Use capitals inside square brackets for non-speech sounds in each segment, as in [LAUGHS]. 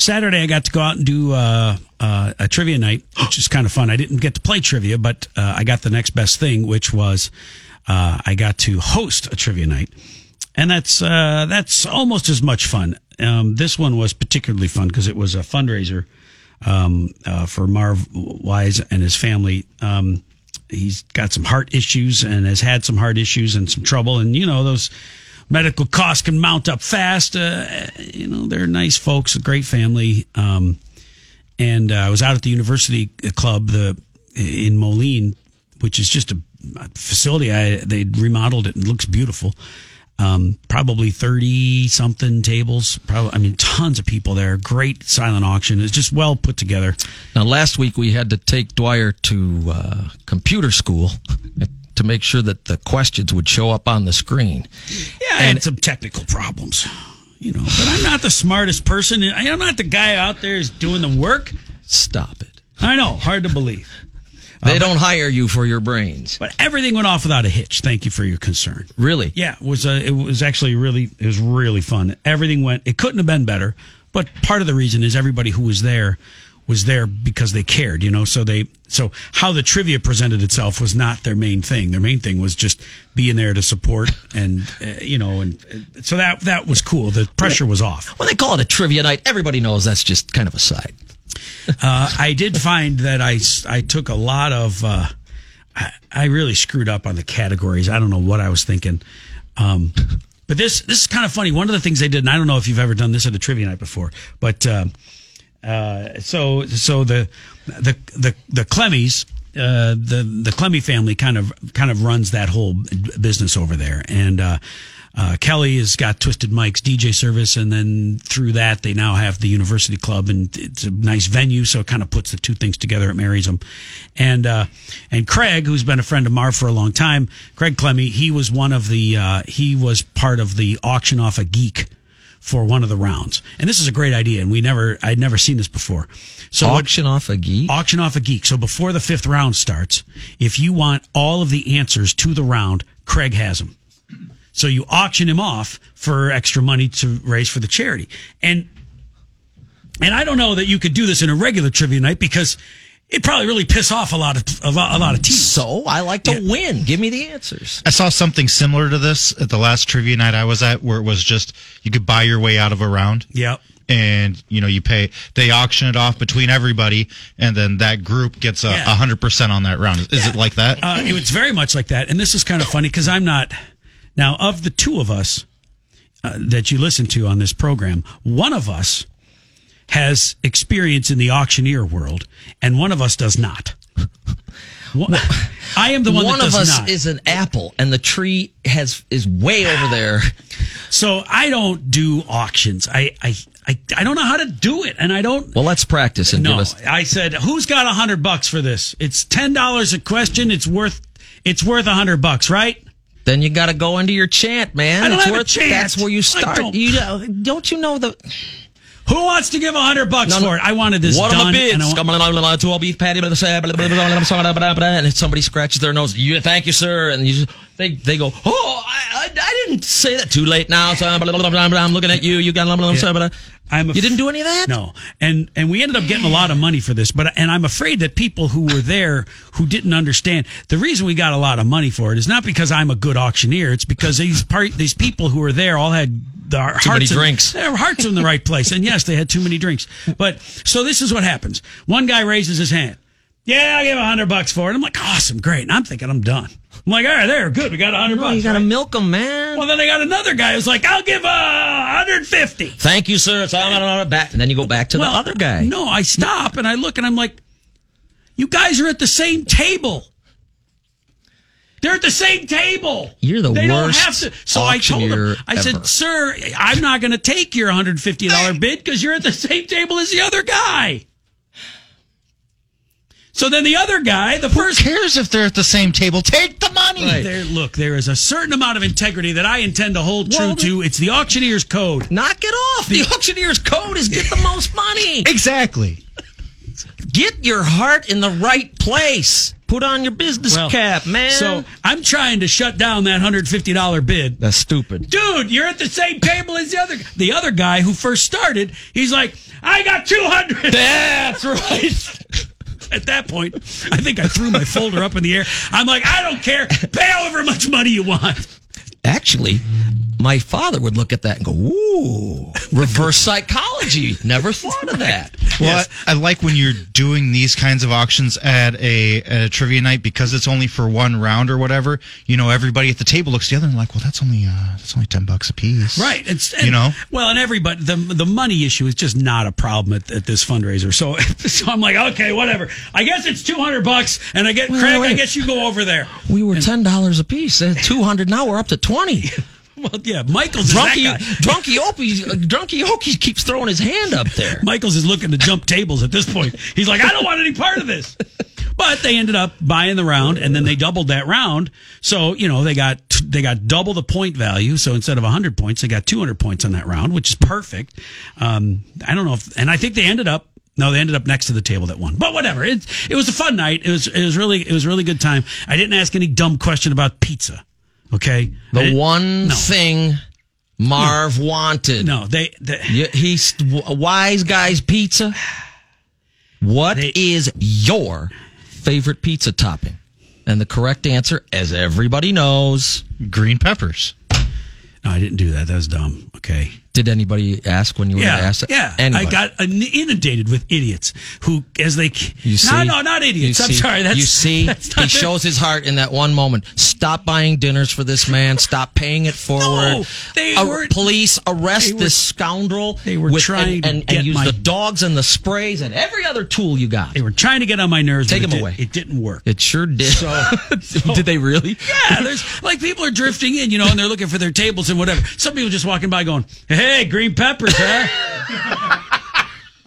Saturday, I got to go out and do uh, uh, a trivia night, [GASPS] which is kind of fun. I didn't get to play trivia, but uh, I got the next best thing, which was uh, I got to host a trivia night, and that's uh, that's almost as much fun. Um, this one was particularly fun because it was a fundraiser um, uh, for Marv Wise and his family. Um, he's got some heart issues and has had some heart issues and some trouble, and you know those medical costs can mount up fast. Uh, you know, they're nice folks, a great family. Um, and uh, I was out at the university club, the in Moline, which is just a facility. I they remodeled it and it looks beautiful. Um, probably thirty something tables. Probably, I mean, tons of people there. Great silent auction. It's just well put together. Now, last week we had to take Dwyer to uh, computer school to make sure that the questions would show up on the screen. Yeah, I had some technical problems, you know. But I'm not the smartest person. I'm not the guy out there who's doing the work. Stop it. I know, hard to believe. They don't hire you for your brains. But everything went off without a hitch. Thank you for your concern. Really? Yeah, it was. Uh, it was actually really. It was really fun. Everything went. It couldn't have been better. But part of the reason is everybody who was there was there because they cared. You know, so they. So how the trivia presented itself was not their main thing. Their main thing was just being there to support and uh, you know and uh, so that that was cool. The pressure was off. When they call it a trivia night, everybody knows that's just kind of a side. [LAUGHS] Uh, I did find that I, I took a lot of, uh, I, I, really screwed up on the categories. I don't know what I was thinking. Um, but this, this is kind of funny. One of the things they did, and I don't know if you've ever done this at a trivia night before, but, uh, so, so the, the, the, the Clemmys, uh, the, the Clemmy family kind of, kind of runs that whole business over there. And, uh, uh, Kelly has got Twisted Mike's DJ service, and then through that, they now have the University Club, and it's a nice venue, so it kind of puts the two things together. It marries them, and uh, and Craig, who's been a friend of Mar for a long time, Craig Clemmy, he was one of the uh, he was part of the auction off a geek for one of the rounds, and this is a great idea, and we never I'd never seen this before. So auction what, off a geek, auction off a geek. So before the fifth round starts, if you want all of the answers to the round, Craig has them. So you auction him off for extra money to raise for the charity. And and I don't know that you could do this in a regular trivia night because it probably really piss off a lot of a lot, a lot of teams. So I like to yeah. win. Give me the answers. I saw something similar to this at the last trivia night I was at, where it was just you could buy your way out of a round. Yep. And you know you pay. They auction it off between everybody, and then that group gets a hundred percent on that round. Is yeah. it like that? Uh, it was very much like that. And this is kind of funny because I'm not. Now, of the two of us uh, that you listen to on this program, one of us has experience in the auctioneer world, and one of us does not. I am the one. One of us not. is an apple, and the tree has is way over there. So I don't do auctions. I I I, I don't know how to do it, and I don't. Well, let's practice and no, give us. I said, who's got a hundred bucks for this? It's ten dollars a question. It's worth it's worth a hundred bucks, right? Then you got to go into your chant, man. I don't it's have worth, a chant. That's where you start. Don't. You [LAUGHS] don't you know the. Who wants to give a hundred bucks no, no. for it? I wanted this what done. What bids? Want... To all beef patty, and somebody scratches their nose. You, thank you, sir. And you, they they go, oh, I, I, I didn't say that. Too late now. So I'm looking at you. You got. Yeah. I'm you didn't do any of that. No, and and we ended up getting a lot of money for this, but and I'm afraid that people who were there who didn't understand the reason we got a lot of money for it is not because I'm a good auctioneer. It's because these part these people who were there all had their too hearts many drinks. In, their hearts in the right place, and yes, they had too many drinks. But so this is what happens: one guy raises his hand. Yeah, I'll give a hundred bucks for it. I'm like, awesome, great. And I'm thinking I'm done. I'm like, all right, there, good. We got a hundred bucks. You got to right? milk them, man. Well, then they got another guy who's like, I'll give a hundred fifty. Thank you, sir. So I'm back, and then you go back to well, the other guy. No, I stop and I look and I'm like, you guys are at the same table. They're at the same table. You're the they worst. Don't have to. So I told him, I ever. said, sir, I'm not going to take your $150 bid because you're at the same table as the other guy. So then the other guy, the Who first cares if they're at the same table? Take the money. Right. There, look, there is a certain amount of integrity that I intend to hold true to. It's the auctioneer's code. Knock it off. The, the auctioneer's code is get the [LAUGHS] most money. Exactly. Get your heart in the right place. Put on your business cap, man. So I'm trying to shut down that hundred fifty dollar bid. that's stupid. Dude, you're at the same table as the other the other guy who first started. He's like, I got two hundred. That's [LAUGHS] right. At that point, I think I threw my folder up in the air. I'm like, I don't care. Pay however much money you want. Actually, my father would look at that and go, "Ooh, reverse [LAUGHS] psychology. Never thought of that." Well, Yes. I, I like when you're doing these kinds of auctions at a, at a trivia night because it's only for one round or whatever. You know, everybody at the table looks together and like, well, that's only uh, that's only ten bucks a piece, Right. It's and, You know? Well, and everybody the the money issue is just not a problem at, at this fundraiser. So [LAUGHS] so I'm like, okay, whatever. I guess it's two hundred bucks, and I get Wait, Craig. I guess you go over there. We were ten dollars a piece. Two hundred. Now we're up to twenty. [LAUGHS] Well, yeah, Michael's is Drunky. [LAUGHS] Drunky Opie, Drunky Okie keeps throwing his hand up there. Michael's is looking to jump tables at this point. He's like, I don't want any part of this. But they ended up buying the round, and then they doubled that round. So you know they got they got double the point value. So instead of hundred points, they got two hundred points on that round, which is perfect. Um, I don't know if, and I think they ended up. No, they ended up next to the table that won. But whatever. It it was a fun night. It was it was really it was a really good time. I didn't ask any dumb question about pizza. Okay. The one No. thing Marv wanted. No, they, they Wise Guys Pizza. What is They- your favorite pizza topping? And the correct answer, as everybody knows, Green peppers. no, I didn't do that. That was dumb. Okay. Did anybody ask when you were Yeah, asked? yeah. Anybody. I got inundated with idiots who, as they, You see? no, no, not idiots. I'm see? sorry. That's you see, [LAUGHS] that's he not shows his heart in that one moment. Stop buying dinners for this man. Stop paying it forward. No, they weren't- police arrest were- this scoundrel. they were with- trying and, to and, get and use my- the dogs and the sprays and every other tool you got. They were trying to get on my nerves. Take it them did- away. It didn't work. It sure did. [LAUGHS] So- did they really? yeah, there's like people are drifting in, you know, and they're looking for their tables and whatever. Some people just walking by going, "Hey, green peppers, huh?"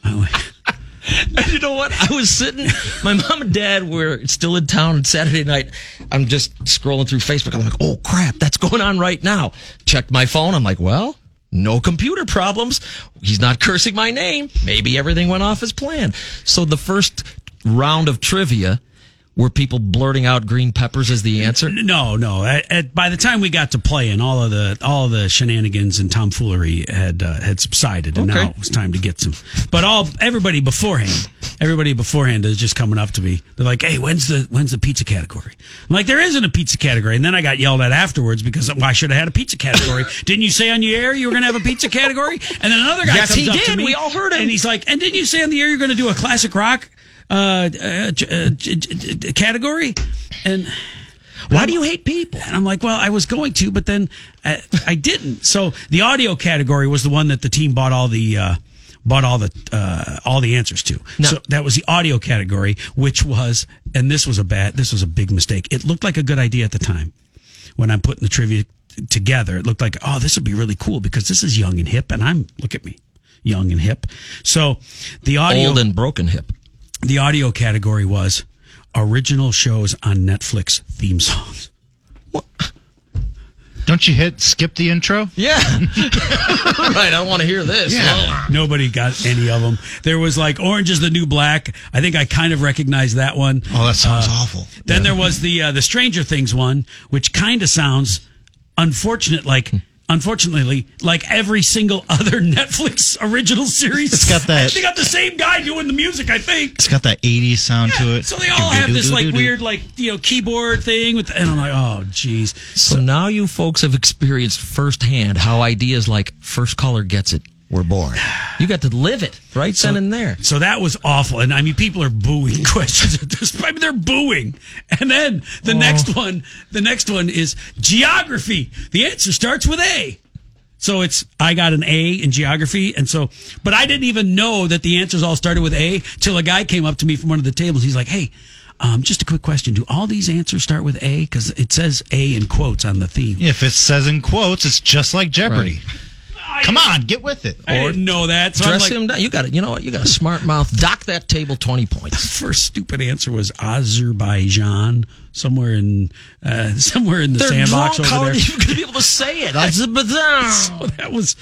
[LAUGHS] You know what? I was sitting. My mom and dad were still in town on Saturday night. I'm just scrolling through Facebook. I'm like, oh crap, that's going on right now. Checked my phone. I'm like, well, no computer problems. He's not cursing my name. Maybe everything went off as planned. So the first round of trivia were people blurting out green peppers as the answer. No, no. At, at, by the time we got to playing, all of the all of the shenanigans and tomfoolery had uh, had subsided, and Okay. now it was time to get some. But all everybody beforehand, everybody beforehand is just coming up to me. They're like, "Hey, when's the when's the pizza category?" I'm like, "There isn't a pizza category." And then I got yelled at afterwards because why well, I should have had a pizza category. [LAUGHS] Didn't you say on your air you were going to have a pizza category? And then another guy Yes, comes he up to did. me, We all heard him. and he's like, "And didn't you say on the air you're going to do a classic rock?" Uh, uh, j- uh, j- j- j- category, and Why do you hate people? and I'm like, well, I was going to, but then I, I didn't. So the audio category was the one that the team bought all the uh, bought all the uh, all the answers to. No. So that was the audio category, which was, and this was a bad, this was a big mistake. It looked like a good idea at the time when I'm putting the trivia together. It looked like, oh, this would be really cool because this is young and hip, and I'm look at me, young and hip. So the audio Old and broken hip. The audio category was original shows on Netflix theme songs. What? Don't you hit skip the intro? Yeah. [LAUGHS] right. I don't want to hear this. Oh. Nobody got any of them. There was like Orange is the New Black. I think I kind of recognized that one. Oh, that sounds awful. Then there was the uh, the Stranger Things one, which kind of sounds unfortunate, like unfortunately, like every single [LAUGHS] other Netflix original series. It's got that- [LAUGHS] They got the same guy doing the music, I think. It's got that 80s sound to it. So they all have this like weird, like you know, keyboard thing with, and I'm like, oh, jeez. So now you folks have experienced firsthand how ideas like first caller gets it were born. You got to live it right then and there. So that was awful. And I mean, people are booing [LAUGHS] questions at this. I mean, they're booing. And then the next one, the next one is geography. The answer starts with A. So it's, I got an A in geography. And so, but I didn't even know that the answers all started with A till a guy came up to me from one of the tables. He's like, Hey, um, just a quick question. Do all these answers start with A? Cause it says A in quotes on the theme. If it says in quotes, it's just like Jeopardy. Come on, get with it. I didn't know that. So Dress like, him down. You got it. You know what? You got a smart mouth. Dock that table twenty points. [LAUGHS] first stupid answer was Azerbaijan, somewhere in uh, [LAUGHS] somewhere in the They're sandbox drunk. How over are there. you going to be able to say it? [LAUGHS] Azerbaijan. So that was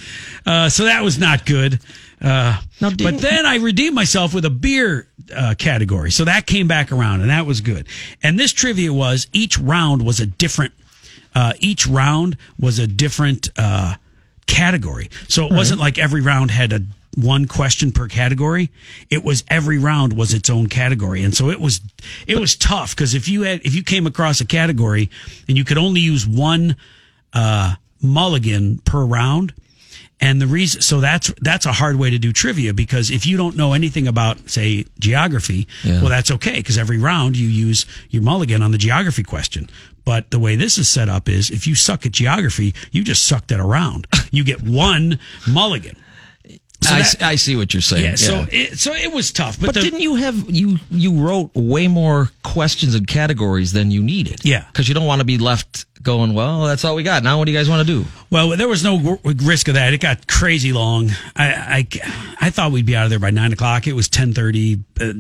uh, so that was not good. Uh, Now, but then I redeemed myself with a beer uh, category, so that came back around, and that was good. And this trivia was each round was a different. Uh, each round was a different uh, category, so it wasn't like every round had a one question per category. It was every round was its own category, and so it was it was tough because if you had if you came across a category and you could only use one uh, mulligan per round. And the reason, so that's that's a hard way to do trivia because if you don't know anything about, say, geography, Yeah. well, that's okay because every round you use your mulligan on the geography question. But the way this is set up is if you suck at geography, you just sucked it around. You get one mulligan. So I, that- s- I see what you're saying. yeah, so it, so it was tough, but, But the, didn't you have you you wrote way more questions and categories than you needed? Yeah. because you don't want to be left going. Well, that's all we got. Now, what do you guys want to do? Well, there was no risk of that. It got crazy long. I, I, I thought we'd be out of there by nine o'clock. It was ten thirty, uh,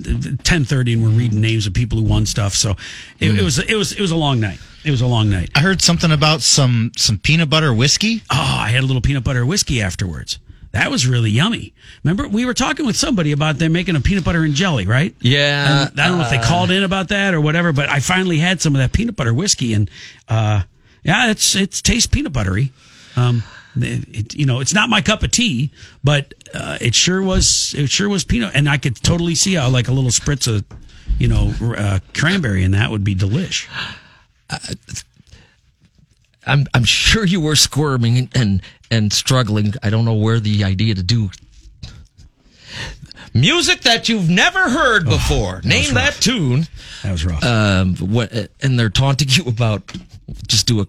ten thirty, and we're reading names of people who won stuff. So it, it was it was it was a long night. It was a long night. I heard something about some some peanut butter whiskey. Oh, I had a little peanut butter whiskey afterwards. That was really yummy. Remember, we were talking with somebody about them making a peanut butter and jelly, right? Yeah, And I don't know if they called in about that or whatever, but I finally had some of that peanut butter whiskey, and uh, yeah, it's it's tastes peanut buttery. Um, it, you know, it's not my cup of tea, but uh, it sure was. It sure was peanut, and I could totally see how like a little spritz of, you know, uh, cranberry in that would be delish. I'm I'm sure you were squirming and and struggling. I don't know where the idea to do music that you've never heard before. Name that tune. That was rough. Um, what? And they're taunting you about just do a.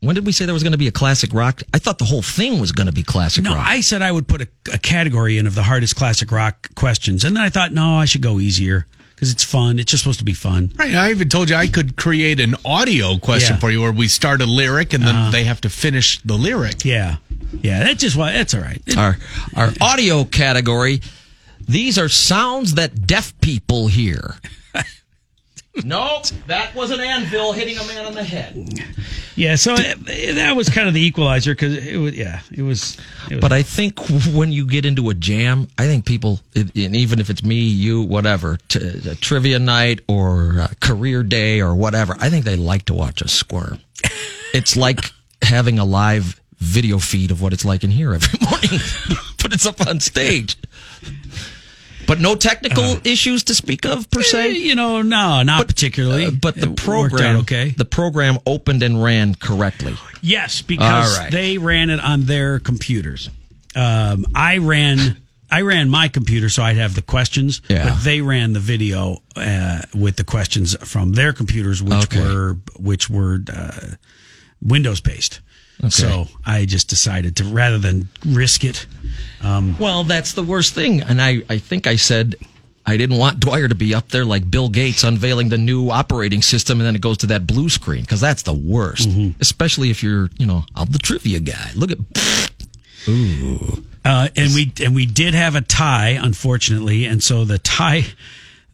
When did we say there was going to be a classic rock? I thought the whole thing was going to be classic No, rock. I said I would put a, a category in of the hardest classic rock questions, and then I thought, no, I should go easier because it's fun. It's just supposed to be fun. Right. I even told you I could create an audio question Yeah. For you where we start a lyric and then uh-huh. they have to finish the lyric. Yeah, yeah, That's just why that's all right. It- our our audio category. These are sounds that deaf people hear. Nope, that was an anvil hitting a man on the head. yeah, so it, that was kind of the equalizer because it was yeah, it was. It was But I think when you get into a jam, I think people, and even if it's me, you, whatever, t- a trivia night or a career day or whatever, I think they like to watch us squirm. it's like having a live video feed of what it's like in here every [LAUGHS] morning, [LAUGHS] but it's up on stage. But no technical issues to speak of per Eh, se. you know, no, not particularly. Uh, but the It program, okay. the program opened and ran correctly. Yes, because right. they ran it on their computers. Um, I ran. I ran my computer so I'd have the questions, Yeah. but they ran the video uh, with the questions from their computers, which Okay. were which were uh, Windows based. So I just decided to rather than risk it. Um, Well, that's the worst thing. And I, I think I said I didn't want Dwyer to be up there like Bill Gates unveiling the new operating system and then it goes to that blue screen because that's the worst. Especially if you're, you know, I'm the trivia guy. Look at. Uh, and we and we did have a tie, unfortunately, and so the tie,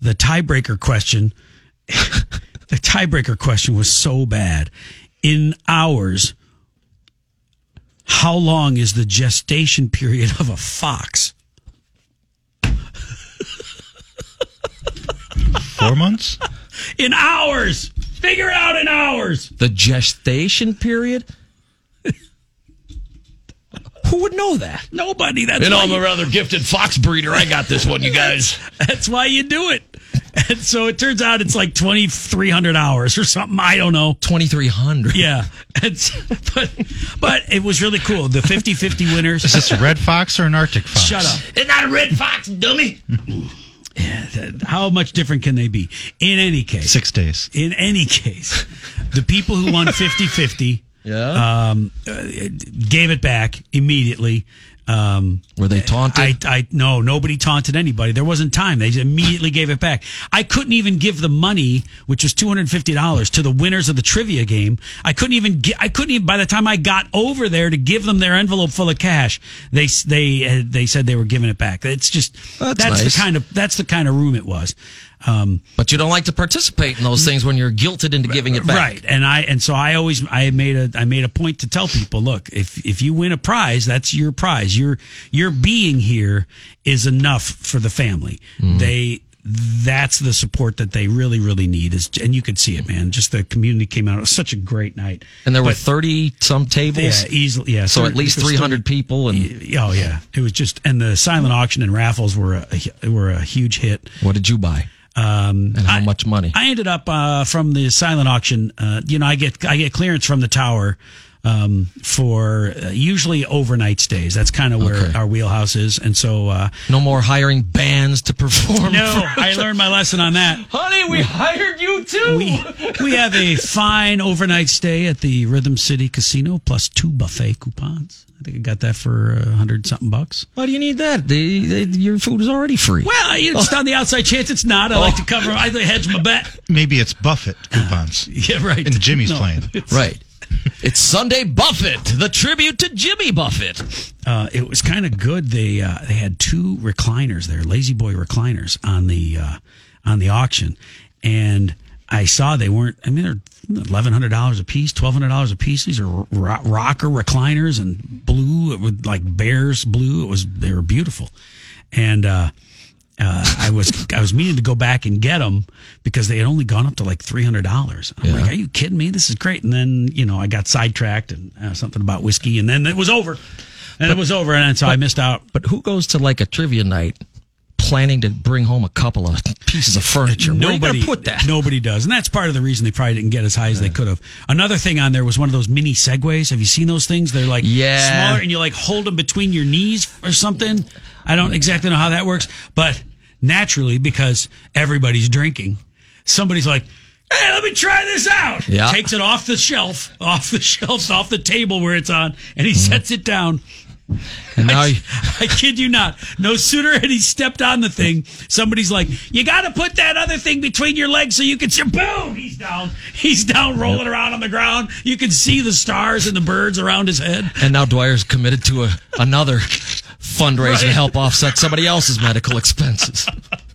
the tiebreaker question, [LAUGHS] the tiebreaker question was so bad. In hours, how long is the gestation period of a fox? Four months. In hours, figure it out in hours. The gestation period? Who would know that? Nobody. That's why you- a rather gifted fox breeder. I got this one, you [LAUGHS] guys. That's why you do it. [LAUGHS] And so it turns out it's like twenty three hundred hours or something. I don't know. 2300. Yeah. [LAUGHS] It's, but but it was really cool. The 50-50 winners. Is this a red fox or an Arctic fox? Shut up. It's not a red fox, dummy. How much different can they be? In any case. Six days. In any case, the people who won 50-50 Yeah. um, uh, gave it back immediately. Um, Were they taunted? I, I, no, nobody taunted anybody. There wasn't time. They immediately gave it back. I couldn't even give the money, which was two hundred fifty dollars, to the winners of the trivia game. I couldn't even get. I couldn't even. By the time I got over there to give them their envelope full of cash, they they uh, they said they were giving it back. It's just That's that's, nice. the kind of that's the kind of room it was. Um, But you don't like to participate in those things when you're guilted into giving it back. Right. And I and so I always I made a I made a point to tell people, look, if if you win a prize, that's your prize. Your your being here is enough for the family. Mm-hmm. They that's the support that they really really need is and you could see it man just the community came out it was such a great night And there were 30 some tables. yeah easily yeah So thir- at least 300 people. And oh yeah it was just and the silent auction and raffles were a, were a huge hit what did you buy? Um, And how I- much money? I ended up uh, from the silent auction. Uh, you know, I get I get clearance from the tower um, for uh, usually overnight stays. That's kind of where Okay. our wheelhouse is. And so, uh, No more hiring bands to perform. no, for- I learned my lesson on that. Honey, we hired you too. We we have a fine overnight stay at the Rhythm City Casino plus two buffet coupons. I think I got that for a hundred something bucks. Why do you need that? The, the, your food is already free. Well, you know, just on the outside chance it's not. I like to cover. I hedge my bet. Maybe it's Buffett coupons. [LAUGHS] Yeah, right. And Jimmy's No. playing. Right. It's Sunday Buffett, the tribute to Jimmy Buffett. uh, it was kind of good. They uh, they had two recliners there, La-Z-Boy recliners on the uh, on the auction, and I saw they weren't. I mean, they're eleven hundred dollars a piece, twelve hundred dollars a piece. These are ro- rocker recliners and blue with like bears blue. It was they were beautiful, and. uh uh, I was [LAUGHS] I was meaning to go back and get them because they had only gone up to like three hundred dollars. I'm like, are you kidding me? This is great. And then you know I got sidetracked and uh, something about whiskey, and then it was over, and it was over, and so I missed out. But who goes to like a trivia night planning to bring home a couple of pieces of furniture? Where are you Nobody put that? Nobody does, and that's part of the reason they probably didn't get as high as they could have. Another thing on there was one of those mini segways. Have you seen those things? They're like Yeah. smaller, and you like hold them between your knees or something. I don't exactly know how that works, but naturally, because everybody's drinking, somebody's like. Hey, let me try this out. Yeah. Takes it off the shelf, off the [LAUGHS] shelf, off the table where it's on, and he Mm-hmm. sets it down. And now I, you, [LAUGHS] I kid you not. No sooner had he stepped on the thing, somebody's like, "You got to put that other thing between your legs so you can see." Boom! He's down. He's down, rolling around on the ground. You can see the stars and the birds around his head. and now Dwyer's committed to a, another fundraiser to help offset somebody else's medical expenses. [LAUGHS]